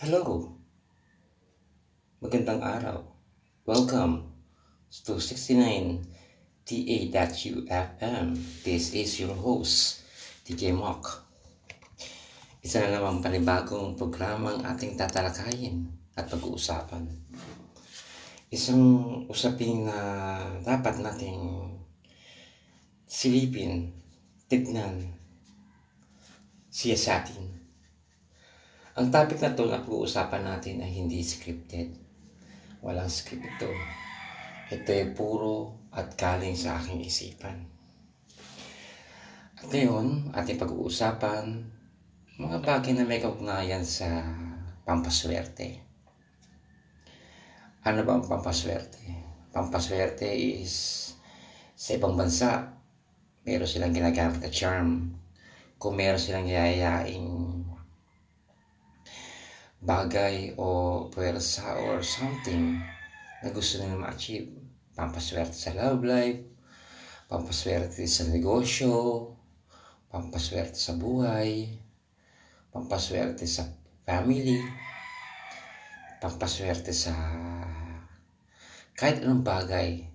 Hello. Magandang araw. Welcome to 69 TA.UFM. This is your host, DJ Mock. Isa na naman panibagong programang ating tatalakayin at pag-uusapan. Isang usapin na dapat nating silipin, tignan, siya sa atin ang topic na to na pag-uusapan natin ay hindi scripted. Walang script ito. Ito ay puro at galing sa aking isipan. At ngayon, ating pag-uusapan, mga bagay na may kaugnayan sa pampaswerte. Ano ba ang pampaswerte? Pampaswerte is sa ibang bansa, meron silang ginagamit na charm. Kung meron silang yayayaing bagay o pwersa or something na gusto nila ma-achieve. Pampaswerte sa love life, pampaswerte sa negosyo, pampaswerte sa buhay, pampaswerte sa family, pampaswerte sa kahit anong bagay.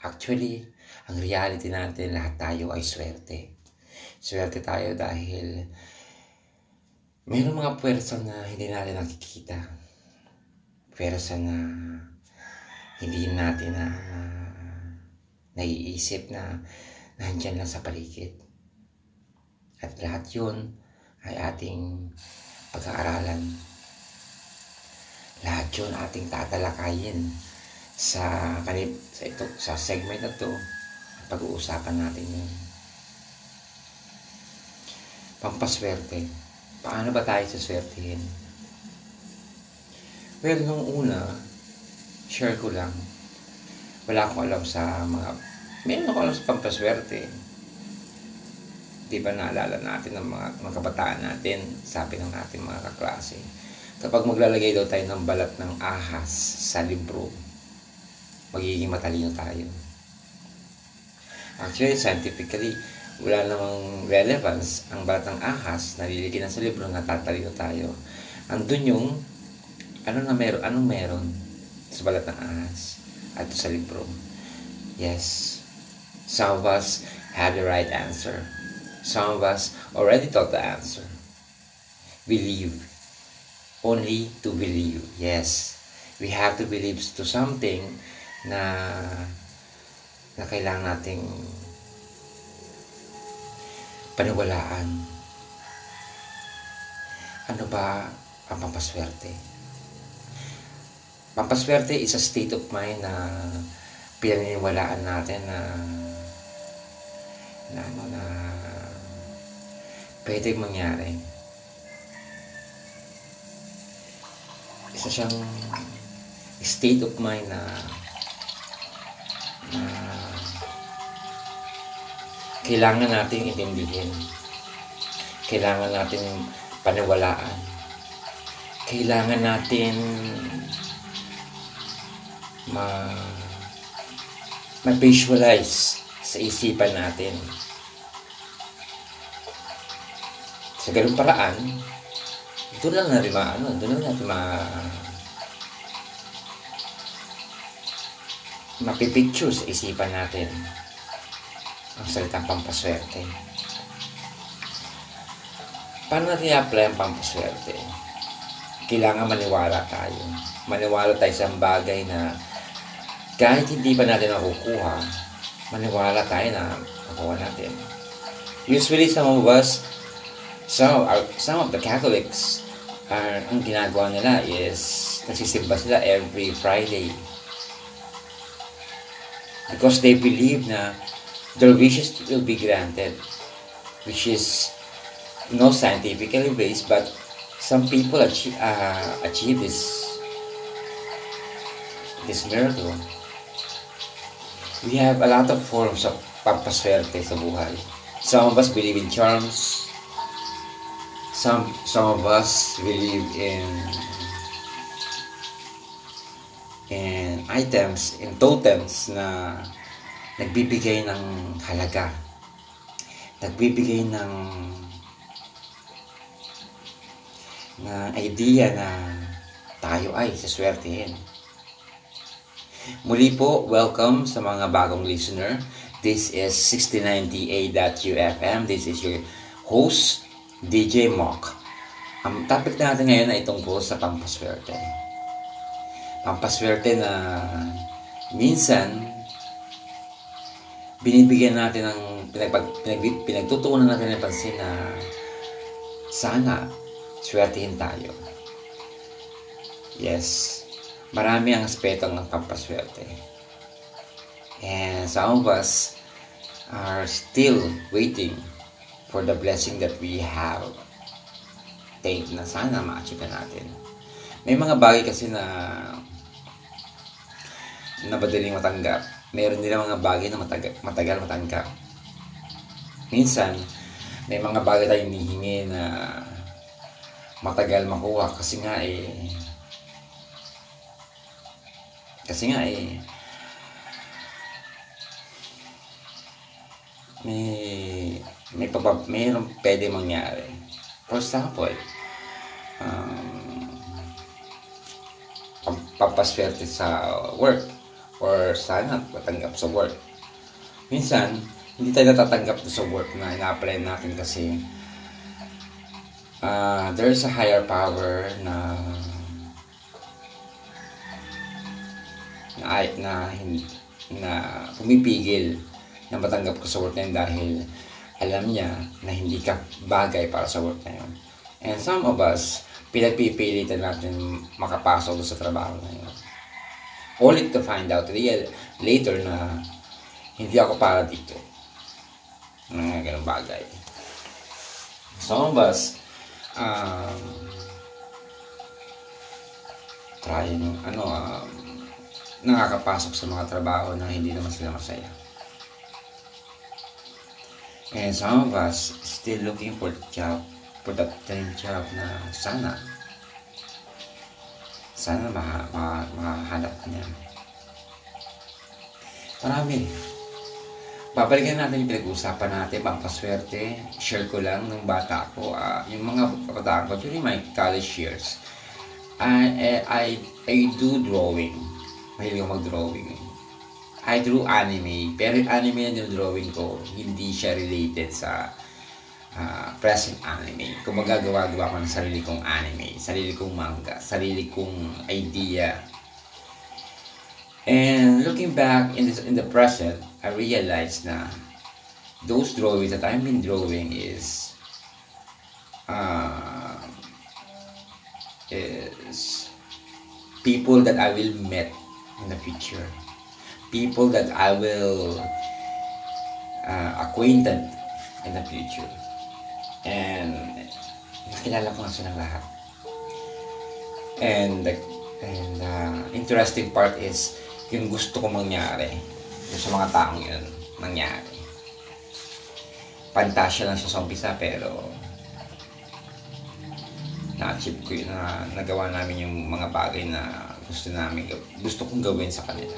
Actually, ang reality natin, lahat tayo ay swerte. Swerte tayo dahil Mayroong mga puwersa na hindi natin nakikita. Puwersa na hindi natin na naiisip na nandyan lang sa paligid. At lahat yun ay ating pag-aaralan. Lahat yun ating tatalakayin sa kanip sa ito sa segment na to pag-uusapan natin yun. Pampaswerte paano ba tayo saswertihin? Well, nung una, share ko lang. Wala akong alam sa mga, meron ako alam sa pampaswerte. Di ba naalala natin ng mga, mga kabataan natin, sabi ng ating mga kaklase, kapag maglalagay daw tayo ng balat ng ahas sa libro, magiging matalino tayo. Actually, scientifically, wala namang relevance ang batang ahas na liligyan sa libro na tatalino tayo. Andun yung ano na meron, anong meron sa balat ng ahas at sa libro. Yes, some of us have the right answer. Some of us already thought the answer. Believe. Only to believe. Yes. We have to believe to something na na kailangan nating paniwalaan. Ano ba ang pampaswerte? Pampaswerte is a state of mind na pinaniniwalaan natin na na ano na pwede mangyari. Isa siyang state of mind na kailangan natin intindihin. Kailangan natin paniwalaan. Kailangan natin ma ma-visualize sa isipan natin. Sa ganung paraan, doon lang natin ma, ano, doon lang natin ma mapipicture sa isipan natin ang salitang pampaswerte. Paano natin i-apply ang pampaswerte? Kailangan maniwala tayo. Maniwala tayo sa bagay na kahit hindi pa natin nakukuha, maniwala tayo na makuha natin. Usually, some of us, some of, some of the Catholics, are, ang ginagawa nila is nagsisimba sila every Friday. Because they believe na their wishes will be granted, which is no scientifically based, but some people achieve, uh, achieve this this miracle. We have a lot of forms of pampaswerte sa buhay. Some of us believe in charms. Some some of us believe in in items, in totems na nagbibigay ng halaga, nagbibigay ng na idea na tayo ay saswertehin. Muli po, welcome sa mga bagong listener. This is 6090A.UFM. This is your host, DJ Mock. Ang topic natin ngayon ay tungkol sa pampaswerte. Pampaswerte na minsan binibigyan natin ng pinagpag, pinag, pinagtutuunan natin ng pansin na sana swertihin tayo. Yes, marami ang aspeto ng pampaswerte. And some of us are still waiting for the blessing that we have. Think na sana ma-achieve natin. May mga bagay kasi na na madaling matanggap. Meron din mga bagay na matagal, matagal matanggap. Minsan, may mga bagay tayong hinihingi na matagal makuha kasi nga eh kasi nga eh, may may pabab, mayroong pwede mangyari. For example, um, papaswerte sa work or sana matanggap sa work. Minsan, hindi tayo natatanggap sa work na ina-apply natin kasi uh, there's a higher power na na, na, na pumipigil na matanggap ko sa work na yun dahil alam niya na hindi ka bagay para sa work na yun. And some of us, pinagpipilitan natin makapasok sa trabaho na yun. Only to find out later na hindi ako para dito. Mga ganun bagay. Some of us, um, try, ano, um, nakakapasok sa mga trabaho na hindi naman sila masaya. And some of us still looking for job, for that dream job na sana, sana ma, ma, mahanap niya. Marami. Babalikan natin yung pinag-uusapan natin, pampaswerte. Share ko lang nung bata ako, uh, yung mga kabataan ko during my college years. I, I, I do drawing mahilig ako mag-drawing. I drew anime, pero anime na yung drawing ko, hindi siya related sa uh, present anime. Kung magagawa-gawa ko ng sarili kong anime, sarili kong manga, sarili kong idea. And looking back in, this, in the present, I realized na those drawings that I've been drawing is uh, is people that I will meet in the future. People that I will uh, acquainted in the future. And nakilala ko nga silang lahat. And the and uh, interesting part is yung gusto ko mangyari yung sa mga taong yun mangyari. Pantasya lang siya sa pero na-achieve ko yun na nagawa namin yung mga bagay na gusto namin, gusto kong gawin sa kanila.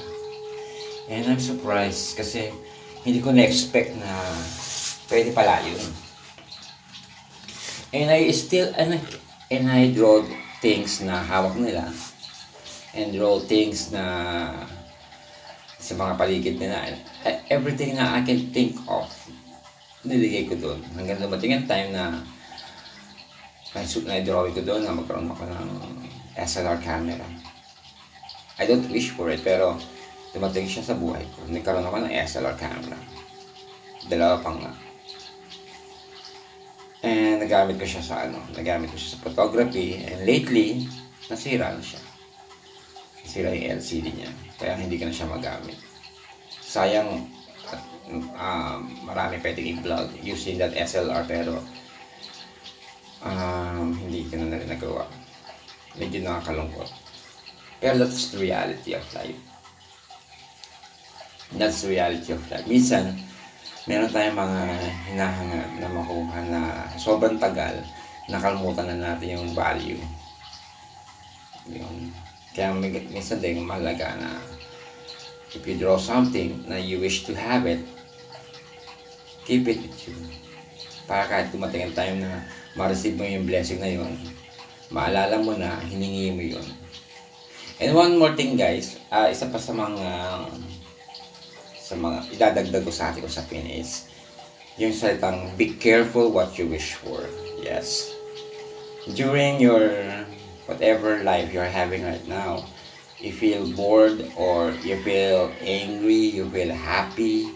And I'm surprised kasi hindi ko na-expect na pwede pala yun. And I still, and, and I draw things na hawak nila. And draw things na sa mga paligid nila. Everything na I can think of, niligay ko doon. Hanggang dumating ang time na na-drawing ko doon na magkaroon ako ng SLR camera. I don't wish for it, pero dumating siya sa buhay ko. Nagkaroon ako ng SLR camera. Dalawa pang. And nagamit ko siya sa ano, nagamit ko siya sa photography. And lately, nasira na siya. Nasira yung LCD niya. Kaya hindi ko na siya magamit. Sayang, at, um, marami pwedeng i-vlog using that SLR pero um, hindi ko na rin nagawa. Medyo nakakalungkot. Pero that's the reality of life. That's the reality of life. Minsan, meron tayong mga hinahangad na makuha na sobrang tagal, nakalimutan na natin yung value. Yun. Kaya minsan din mahalaga na if you draw something na you wish to have it, keep it with you. Para kahit dumating ang time na ma-receive mo yung blessing na yun, maalala mo na hiningi mo yun. And one more thing guys, uh, isa pa sa mga sa mga idadagdag ko sa ating usapin is yung salitang be careful what you wish for. Yes. During your whatever life you're having right now, you feel bored or you feel angry, you feel happy,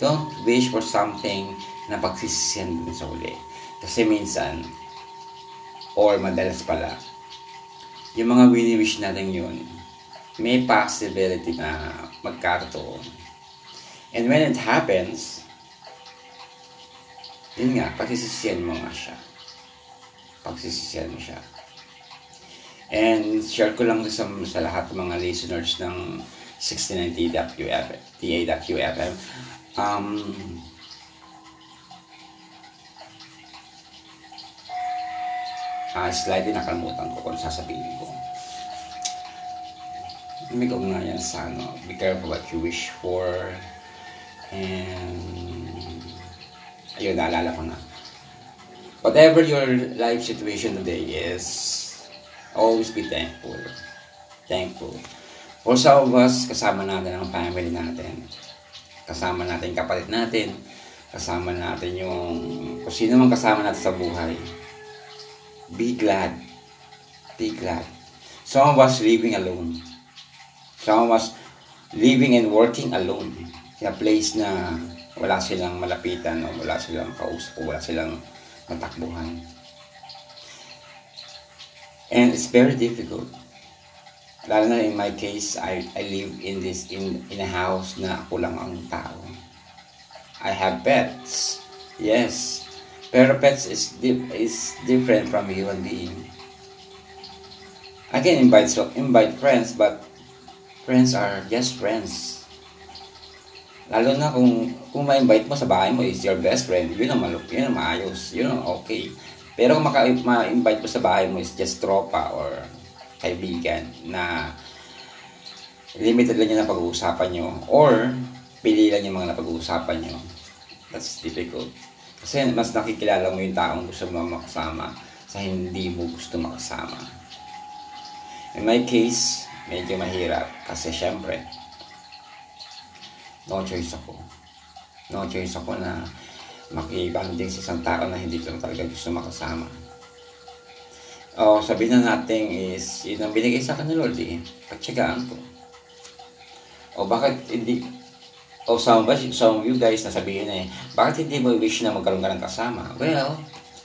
don't wish for something na pagsisisihan din sa uli. Kasi minsan, or madalas pala, yung mga wini-wish natin yun, may possibility na magkatoon. And when it happens, yun nga, pagsisisihan mo nga siya. Pagsisisihan mo siya. And share ko lang sa, sa lahat ng mga listeners ng 69 TA.QFM. Um, uh, slightly nakalimutan ko kung sasabihin ko. May kaugnayan sa ano, be careful what you wish for. And, ayun, naalala ko na. Whatever your life situation today is, always be thankful. Thankful. For some of us, kasama natin ang family natin. Kasama natin kapalit natin. Kasama natin yung, kung sino man kasama natin sa buhay. Be glad. Be glad. Some of us living alone. Some of us living and working alone. Sa place na wala silang malapitan o wala silang kausap o wala silang matakbuhan. And it's very difficult. Lalo na in my case, I, I live in this in in a house na ako lang ang tao. I have pets. Yes. Pero pets is is different from human being. I can invite so invite friends but friends are just friends. Lalo na kung kung ma-invite mo sa bahay mo is your best friend, yun ang malup, yun ang maayos, yun ang okay. Pero kung ma-invite mo sa bahay mo is just tropa or kaibigan na limited lang yung napag-uusapan nyo or pili lang yung mga napag-uusapan nyo. That's difficult. Kasi mas nakikilala mo yung taong gusto mo makasama sa hindi mo gusto makasama. In my case, medyo mahirap kasi syempre, no choice ako. No choice ako na makibanding sa isang tao na hindi ko talaga gusto makasama. O, sabihin na natin is, yun ang binigay sa akin Lord eh. Pagtsagaan ko. O, bakit hindi, o some some of you guys na sabihin eh, bakit hindi mo wish na magkaroon ka ng kasama? Well,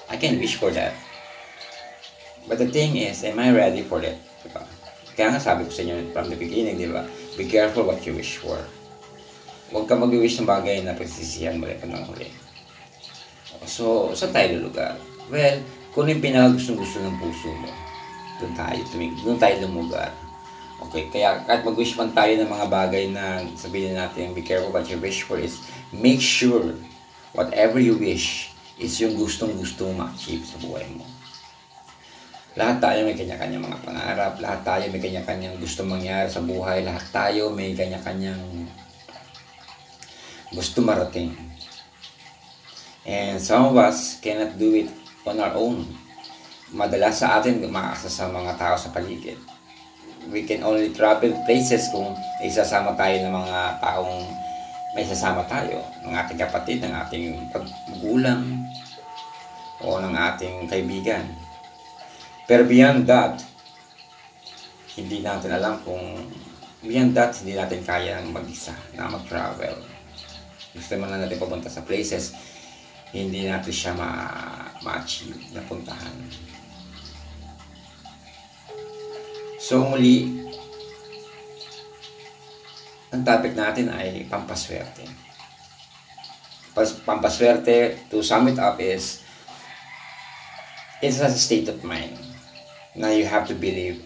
I can wish for that. But the thing is, am I ready for that? Diba? Kaya nga sabi ko sa inyo from the beginning, di ba? Be careful what you wish for. Huwag ka mag-wish ng bagay na pagsisihan mo pa ng huli. So, saan tayo lulugar? Well, kung yung pinakagustong-gusto ng puso mo, doon tayo, tumig, doon tayo lumugar. Okay, kaya kahit mag-wish man tayo ng mga bagay na sabihin natin, be careful what you wish for is make sure whatever you wish is yung gustong-gusto mo ma-achieve sa buhay mo. Lahat tayo may kanya-kanyang mga pangarap, lahat tayo may kanya-kanyang gusto mangyari sa buhay, lahat tayo may kanya-kanyang gusto marating. And some of us cannot do it on our own. Madalas sa atin, umaasa sa mga tao sa paligid. We can only travel places kung isasama tayo ng mga taong may sasama tayo. Ng ating kapatid, ng ating paggulang, o ng ating kaibigan. Pero beyond that, hindi natin alam kung beyond that, hindi natin kaya mag-isa na mag-travel. Gusto man natin pupunta sa places hindi natin siya ma-achieve ma na puntahan. So muli, ang topic natin ay pampaswerte. Pampaswerte, to sum it up is, it's a state of mind na you have to believe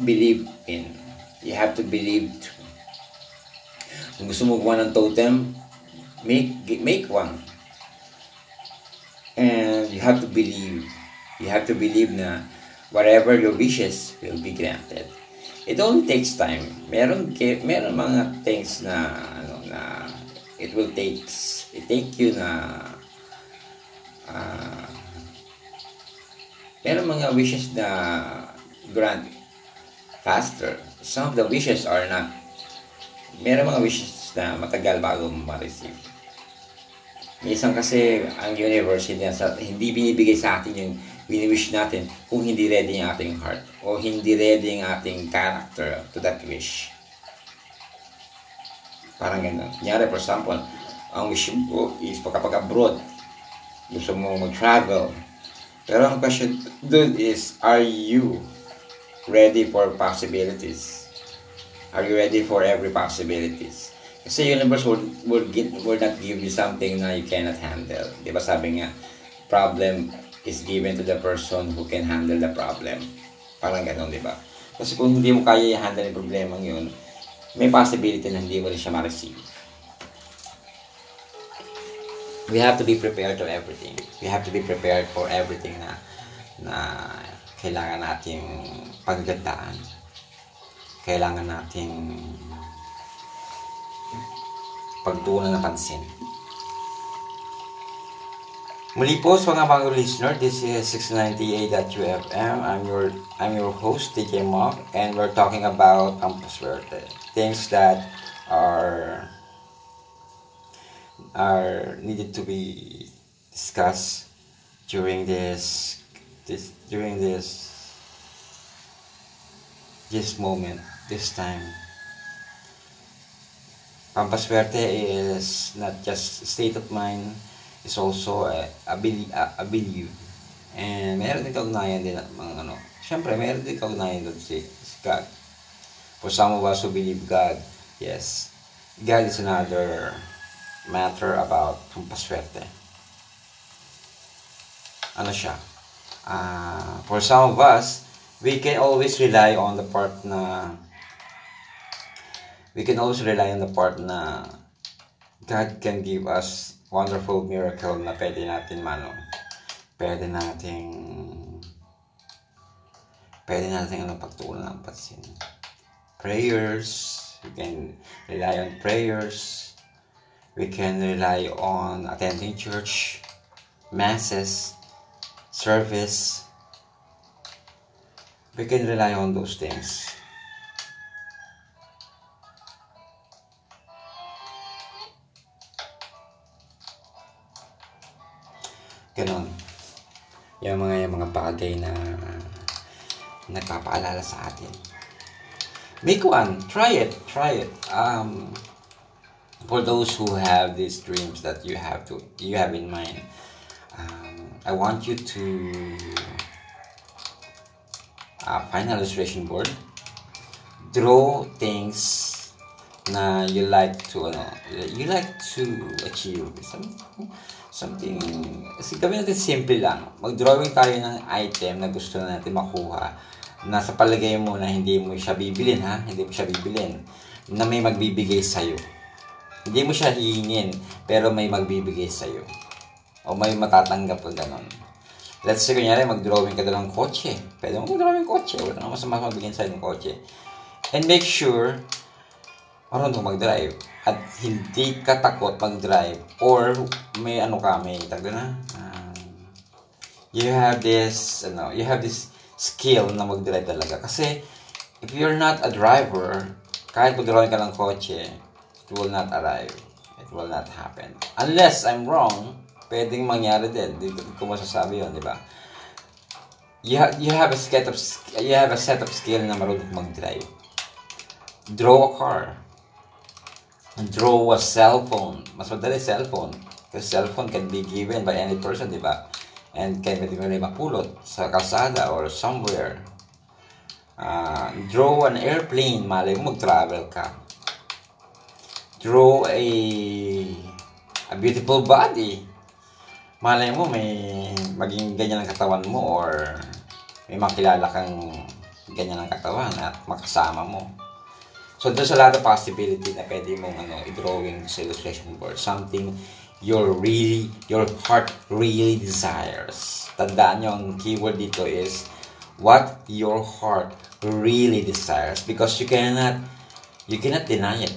believe in. You have to believe to. Kung gusto mo gumawa ng totem, make, make one And you have to believe. You have to believe na whatever your wishes will be granted. It only takes time. Meron, meron mga things na, ano, na it will take, it take you na, uh, Pero mga wishes na grant faster. Some of the wishes are not. Meron mga wishes na matagal bago ma-receive. Minsan kasi ang universe hindi, sa, hindi binibigay sa atin yung wini-wish natin kung hindi ready ang ating heart o hindi ready ang ating character to that wish. Parang gano'n. Kunyari, for example, ang wish mo is kapag abroad, gusto mo mag-travel. Pero ang question doon is, are you ready for possibilities? Are you ready for every possibilities? Kasi universe will, will, get, will not give you something na you cannot handle. Di ba sabi nga, problem is given to the person who can handle the problem. Parang ganun, di ba? Kasi kung hindi mo kaya i-handle yung problema yun, may possibility na hindi mo rin siya ma-receive. We have to be prepared to everything. We have to be prepared for everything na na kailangan nating paggandaan. Kailangan nating pagtuunan ng pansin. Muli po sa mga mga listener, this is 698.2FM. I'm your I'm your host, DJ Mock, and we're talking about ang paswerte. Things that are are needed to be discussed during this this during this this moment, this time. Pampaswerte is not just state of mind, it's also a, a, belief. And meron din kaugnayan din mga ano. Siyempre, meron din kaugnayan doon si, si God. For some of us who believe God, yes, God is another matter about pampaswerte. Ano siya? Uh, for some of us, we can always rely on the part na we can always rely on the part na God can give us wonderful miracle na pwede natin mano. Pwede nating pwede natin ano pagtuunan ng pansin. Prayers, we can rely on prayers. We can rely on attending church, masses, service, we can rely on those things. Bagay na nagpapaalala sa atin. Make one. Try it. Try it. Um, for those who have these dreams that you have to you have in mind, um, I want you to uh, find illustration board, draw things na you like to ano, you like to achieve something something. Kasi gawin natin simple lang. Mag-drawing tayo ng item na gusto natin makuha na sa palagay mo na hindi mo siya bibilin ha? Hindi mo siya bibilin. Na may magbibigay sa'yo. Hindi mo siya hihingin pero may magbibigay sa'yo. O may matatanggap ka ganon Let's say, kunyari, mag-drawing ka doon ng kotse. Pwede mo mag-drawing kotse. Wala nang masama mabigyan sa'yo ng kotse. And make sure, marunong mag-drive. At hindi ka takot mag-drive. Or, may ano ka, may tag na, um, you have this, ano, you have this skill na mag-drive talaga. Kasi, if you're not a driver, kahit mag-drawing ka ng kotse, it will not arrive. It will not happen. Unless I'm wrong, pwedeng mangyari din. Hindi ko masasabi yun, di ba? You, ha- you have a set of you have a set of skill na marunong mag-drive. Draw a car. Draw a cell phone. Mas madali cellphone. Because cellphone can be given by any person, di ba? And can be really mapulot sa kalsada or somewhere. Uh, draw an airplane. Malay mo mag-travel ka. Draw a a beautiful body malay mo may maging ganyan ang katawan mo or may makilala kang ganyan ang katawan at makasama mo. So there's a lot of possibility na pwede mong ano, i-drawing sa illustration board. Something your really, your heart really desires. Tandaan nyo, ang keyword dito is what your heart really desires because you cannot you cannot deny it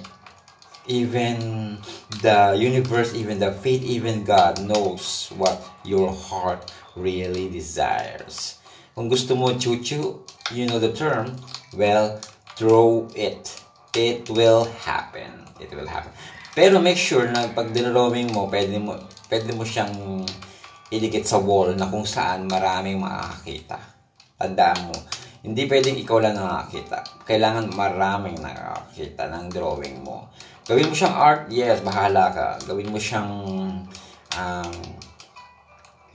even the universe, even the fate, even God knows what your heart really desires. Kung gusto mo chuchu, you know the term, well, draw it. It will happen. It will happen. Pero make sure na pag dinrawing mo, pwede mo, pwede mo siyang idikit sa wall na kung saan maraming makakakita. Tandaan mo, hindi pwedeng ikaw lang nakakita. Kailangan maraming nakakita ng drawing mo. Gawin mo siyang art, yes, bahala ka. Gawin mo siyang um,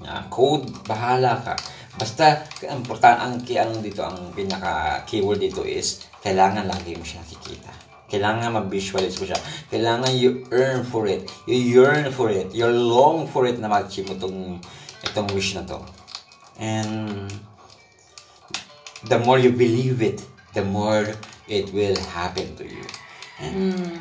uh, code, bahala ka. Basta, ang important, ang, ang dito, ang pinaka keyword dito is, kailangan lagi mo siya nakikita. Kailangan ma-visualize mo siya. Kailangan you earn for it. You yearn for it. You long for it na ma-achieve mo itong, itong wish na to. And the more you believe it, the more it will happen to you. And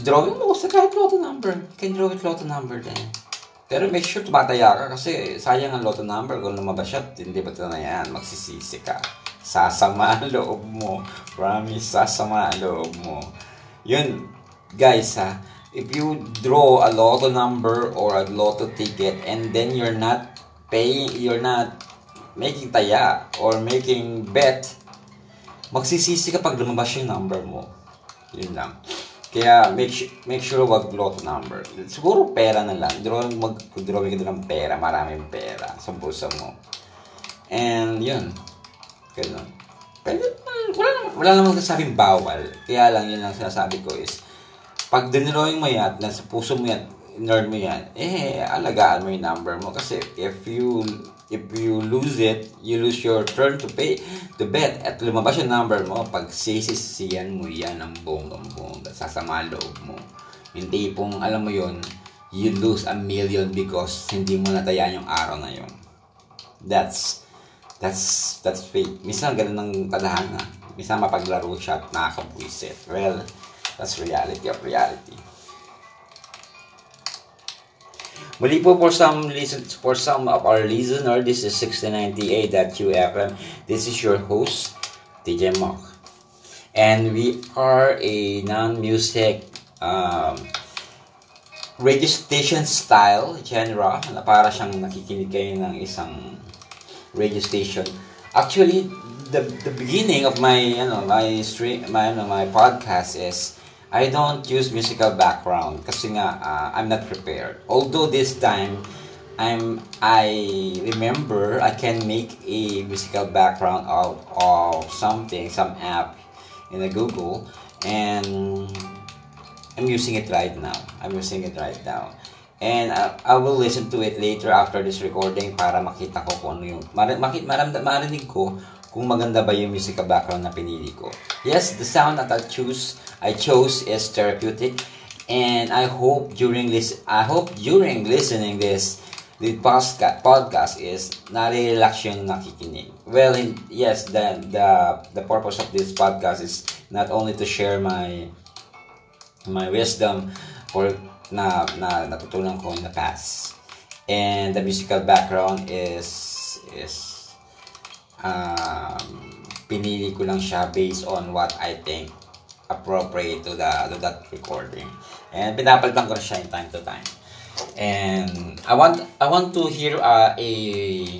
drawing mo sa kahit lotto number. You can draw it lotto number then. Pero make sure tumataya ka kasi sayang ang lotto number kung lumabas siya, hindi ba ito na yan, magsisisi ka. Sasama ang loob mo. Promise, sasama ang loob mo. Yun, guys ha, if you draw a lotto number or a lotto ticket and then you're not paying, you're not making taya or making bet, magsisisi ka pag lumabas yung number mo. Yun lang. Kaya make make sure wag lot number. Siguro pera na lang. Drawing mag drawing ka ng pera, maraming pera sa bulsa mo. And yun. Ganun. Pero wala naman, wala namang sasabing bawal. Kaya lang yun lang sinasabi ko is pag dinrawing mo yan, nasa puso mo yan, nerd mo yan, eh, alagaan mo yung number mo. Kasi if you if you lose it, you lose your turn to pay, to bet. At lumabas yung number mo, pag sisisiyan mo yan ang bonggang-bongga, sasama loob mo. Hindi pong, alam mo yon you lose a million because hindi mo natayaan yung araw na yon. That's, that's, that's fate. Minsan ganun ng tadhana. Minsan mapaglaro siya at nakakabwisit. Well, that's reality of reality. Muli po for some listen for some of our listener, this is 6098.2 This is your host, DJ Mock. And we are a non-music um, radio station style genre na para siyang nakikinig kayo ng isang radio station. Actually, the the beginning of my you know my stream my you know, my podcast is I don't use musical background kasi nga uh, I'm not prepared. Although this time I'm I remember I can make a musical background out of something, some app in a Google and I'm using it right now. I'm using it right now. And uh, I will listen to it later after this recording para makita ko kung ano yung mar- makit marinig ko kung maganda ba yung musical background na pinili ko. Yes, the sound that I choose I chose is therapeutic and I hope during this I hope during listening this the podcast podcast is nare-relax yung nakikinig. Well, in, yes, the the the purpose of this podcast is not only to share my my wisdom for na na natutunan ko in the past. And the musical background is is um, pinili ko lang siya based on what I think appropriate to the to that recording. And pinapalitan ko siya in time to time. And I want I want to hear uh, a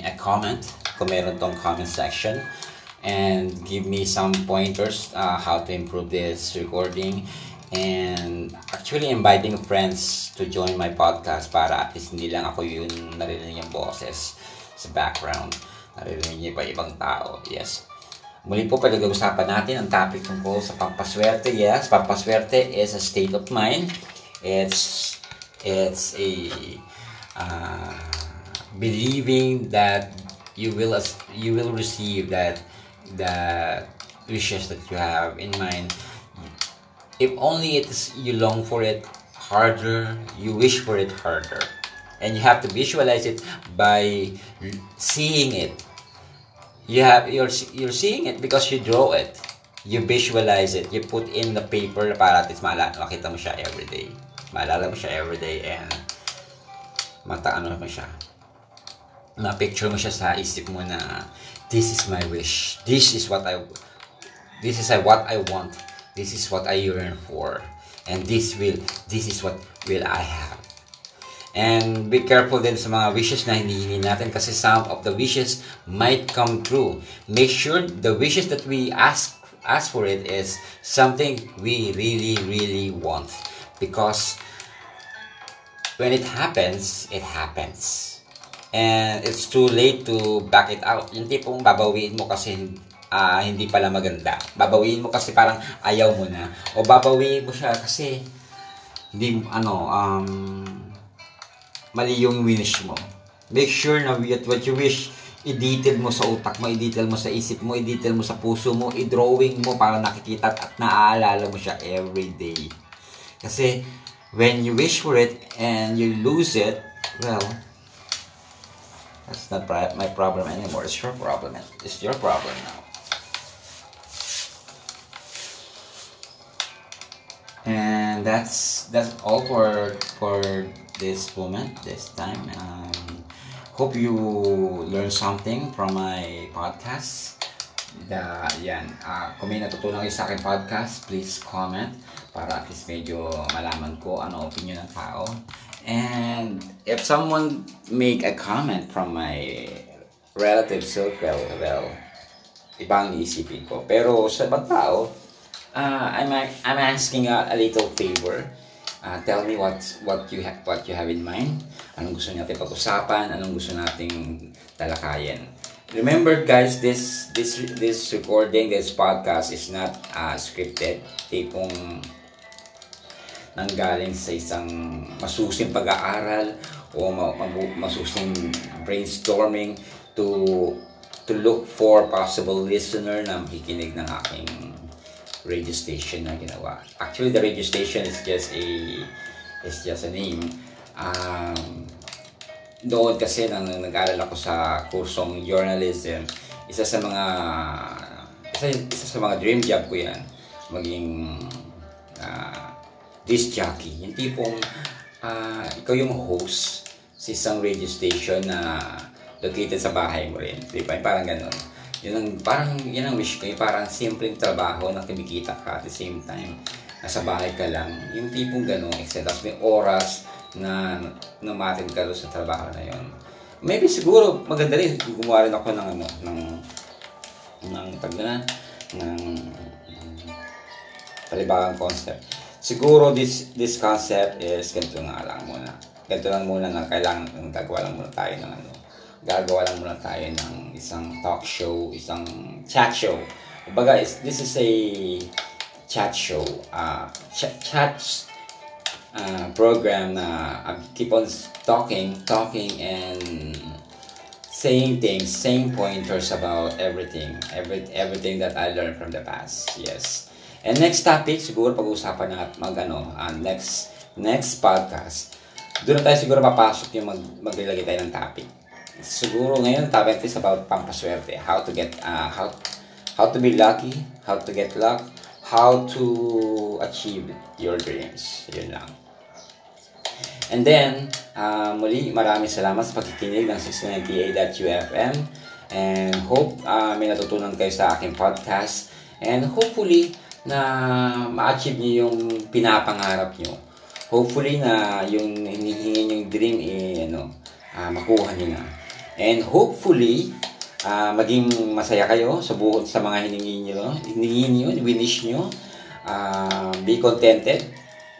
a comment kung meron tong comment section and give me some pointers uh, how to improve this recording and actually inviting friends to join my podcast para at least hindi lang ako yung narinig yung boses sa background Naririnig niyo pa ibang tao. Yes. Muli po pag-usapan natin ang topic tungkol sa pampaswerte. Yes, pampaswerte is a state of mind. It's it's a uh, believing that you will you will receive that the wishes that you have in mind. If only it is you long for it harder, you wish for it harder. And you have to visualize it by seeing it you have you're you're seeing it because you draw it. You visualize it. You put in the paper para at least makita mo siya every day maalala mo siya every day and mata ano mo siya. Ma-picture mo siya sa isip mo na this is my wish. This is what I this is what I want. This is what I yearn for. And this will this is what will I have And be careful din sa mga wishes na hinihingi natin kasi some of the wishes might come true. Make sure the wishes that we ask ask for it is something we really, really want. Because when it happens, it happens. And it's too late to back it out. Yung tipong babawiin mo kasi uh, hindi pala maganda. Babawiin mo kasi parang ayaw mo na. O babawiin mo siya kasi hindi, ano, um, mali yung wish mo. Make sure na what you wish, i-detail mo sa utak mo, i-detail mo sa isip mo, i-detail mo sa puso mo, i-drawing mo para nakikita at naaalala mo siya every day. Kasi, when you wish for it and you lose it, well, that's not my problem anymore. It's your problem. It's your problem now. That's that's all for for this moment, this time. Um, hope you learn something from my podcast. Da, yan. Uh, kung may natutunan kayo sa akin podcast, please comment para at least medyo malaman ko ano opinion ng tao. And if someone make a comment from my relative circle, well, ibang isipin ko. Pero sa ibang tao, uh, I'm, I'm asking a, a little favor Uh, tell me what what you have what you have in mind. Anong gusto natin pag-usapan? Anong gusto nating talakayin? Remember guys, this this this recording, this podcast is not uh, scripted. Tipong nanggaling sa isang masusing pag-aaral o masusing brainstorming to to look for possible listener na makikinig ng aking radio station na ginawa. Actually, the radio station is just a is just a name. Um, doon kasi nang nag-aral ako sa kursong journalism, isa sa mga isa, isa sa mga dream job ko yan, maging uh, disc jockey. Yung tipong uh, ikaw yung host sa isang radio station na located sa bahay mo rin. Di? Parang ganun yun ang, parang, yun ang wish ko, yung parang simpleng trabaho na kumikita ka at the same time, nasa bahay ka lang. Yung tipong gano'n, except tapos may oras na namatin ka doon sa trabaho na yun. Maybe siguro maganda rin gumawa rin ako ng ano, ng ng tag na ng palibagong concept. Siguro this this concept is ganito nga lang muna. Ganito lang muna na kailangan gagawa lang muna tayo ng ano gagawa lang muna tayo ng isang talk show, isang chat show. Kumbaga, this is a chat show, uh, ch- chat uh, program na I keep on talking, talking and saying things, saying pointers about everything, every, everything that I learned from the past. Yes. And next topic, siguro pag-uusapan na mag ano, uh, next next podcast, doon tayo siguro papasok yung mag, maglalagay tayo ng topic siguro ngayon topic is about pampaswerte. How to get, uh, how, how to be lucky, how to get luck, how to achieve your dreams. Yun lang. And then, uh, muli, maraming salamat sa pagkikinig ng 698.ufm and hope uh, may natutunan kayo sa aking podcast and hopefully na ma-achieve niyo yung pinapangarap niyo. Hopefully na yung hinihingi yung dream eh, ano, uh, makuha niyo na. And hopefully, uh, maging masaya kayo sa buhot sa mga hiningi nyo, hiningi nyo, winish nyo. Uh, be contented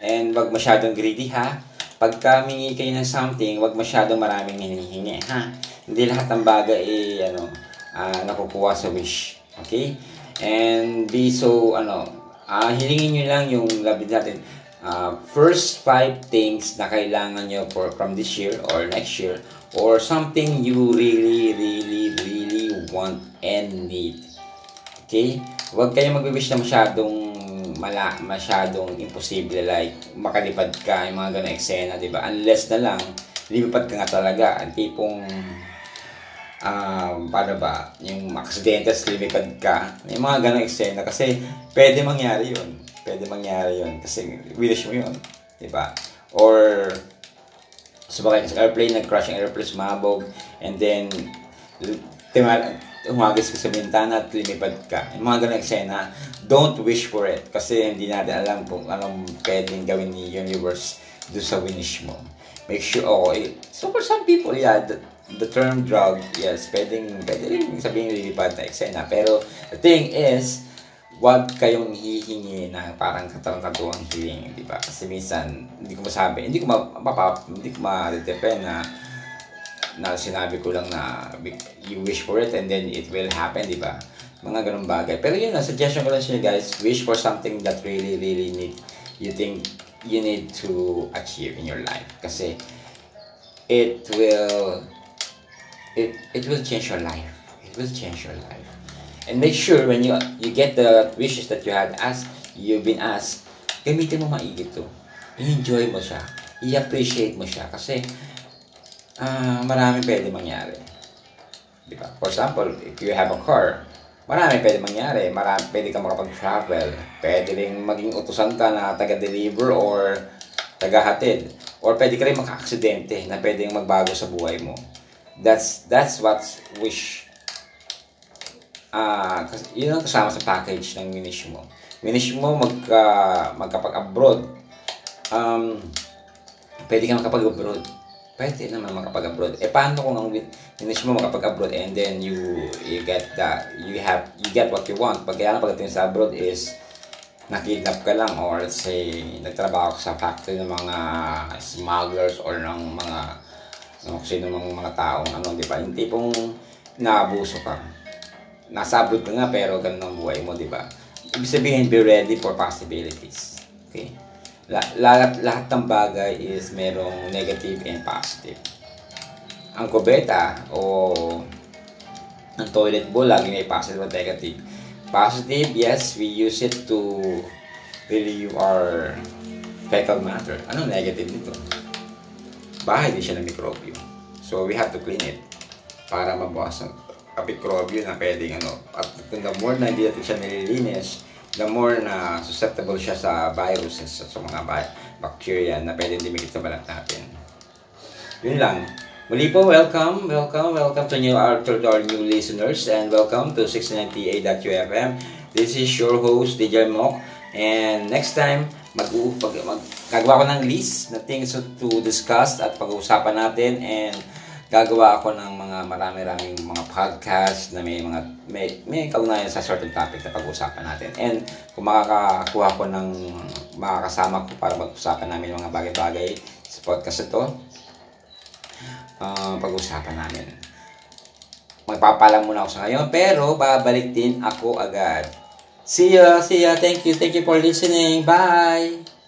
and wag masyadong greedy ha. Pagka mingi kayo ng something, wag masyadong maraming hinihingi ha. Hindi lahat ng bagay eh, ano, uh, nakukuha sa wish. Okay? And be so, ano, uh, hilingin nyo lang yung labid natin. Uh, first five things na kailangan nyo for, from this year or next year or something you really, really, really want and need. Okay? Huwag kayo mag-wish na masyadong mala, masyadong imposible like makalipad ka, yung mga ganong eksena, di ba? Unless na lang, lipad ka nga talaga. Ang tipong, um, paano ba, yung aksidente sa lumipad ka, yung mga ganong eksena. Kasi, pwede mangyari yun. Pwede mangyari yun. Kasi, wish mo yun. Di ba? Or, sumakay ka sa airplane, nag-crash ang airplane, sumabog, and then, humagis ka sa bintana at lumipad ka. Yung mga ganang eksena, don't wish for it kasi hindi natin alam kung anong pwedeng gawin ni universe do sa winish mo. make sure, oh, eh, so for some people, yeah, the, the term drug, yes, pwedeng, pwede rin sabihin lilipad na eksena. Pero, the thing is, wag kayong hihingi ng parang katarang-katuwang hiling, di ba? Kasi minsan, hindi ko masabi, hindi ko ma, mapap, hindi ko ma-depend na na sinabi ko lang na you wish for it and then it will happen, di ba? Mga ganun bagay. Pero yun na, suggestion ko lang siya guys, wish for something that really, really need, you think you need to achieve in your life. Kasi it will, it, it will change your life. It will change your life. And make sure when you you get the wishes that you had asked, you've been asked, gamitin mo maigi to. I-enjoy mo siya. I-appreciate mo siya. Kasi uh, marami pwede mangyari. Di ba? For example, if you have a car, marami pwede mangyari. Marami, pwede ka makapag-travel. Pwede rin maging utusan ka na taga-deliver or taga-hatid. Or pwede ka rin maka-aksidente na pwedeng magbago sa buhay mo. That's that's what wish uh, yun ang kasama sa package ng Minish mo. Minish mo mag, uh, magkapag-abroad. Um, pwede ka makapag-abroad. Pwede naman makapag-abroad. Eh, paano kung ang Minish mo makapag-abroad and then you you get that, you have, you get what you want. Pag kaya pagdating sa abroad is, nakidnap ka lang or say, nagtrabaho ka sa factory ng mga smugglers or ng mga ng sino ng mga taong ano, di ba? Yung tipong naabuso ka nasa ka nga pero ganun ang buhay mo, di ba? Ibig sabihin, be ready for possibilities. Okay? Lahat, lahat ng bagay is merong negative and positive. Ang kubeta o ang toilet bowl, lagi may positive at negative. Positive, yes, we use it to relieve our fecal matter. Anong negative nito? Bahay din siya ng mikrobyo. So, we have to clean it para mabawasan kapikrobyo na pwedeng ano. At the more na hindi natin siya nililinis, the more na susceptible siya sa viruses at sa mga bacteria na pwedeng dimikit sa balat natin. Yun lang. Muli po, welcome, welcome, welcome to, new, our, to our new listeners and welcome to 698.ufm. This is your host, DJ Mok. And next time, mag, mag, mag gagawa ko ng list na things to discuss at pag-uusapan natin and gagawa ako ng mga marami-raming mga podcast na may mga may, may kaugnayan sa certain topic na pag-usapan natin. And kung makakakuha ko ng makakasama ko para mag-usapan namin mga bagay-bagay sa podcast ito, uh, pag-usapan namin. Magpapalam muna ako sa ngayon, pero babalik din ako agad. See ya, see ya. Thank you, thank you for listening. Bye!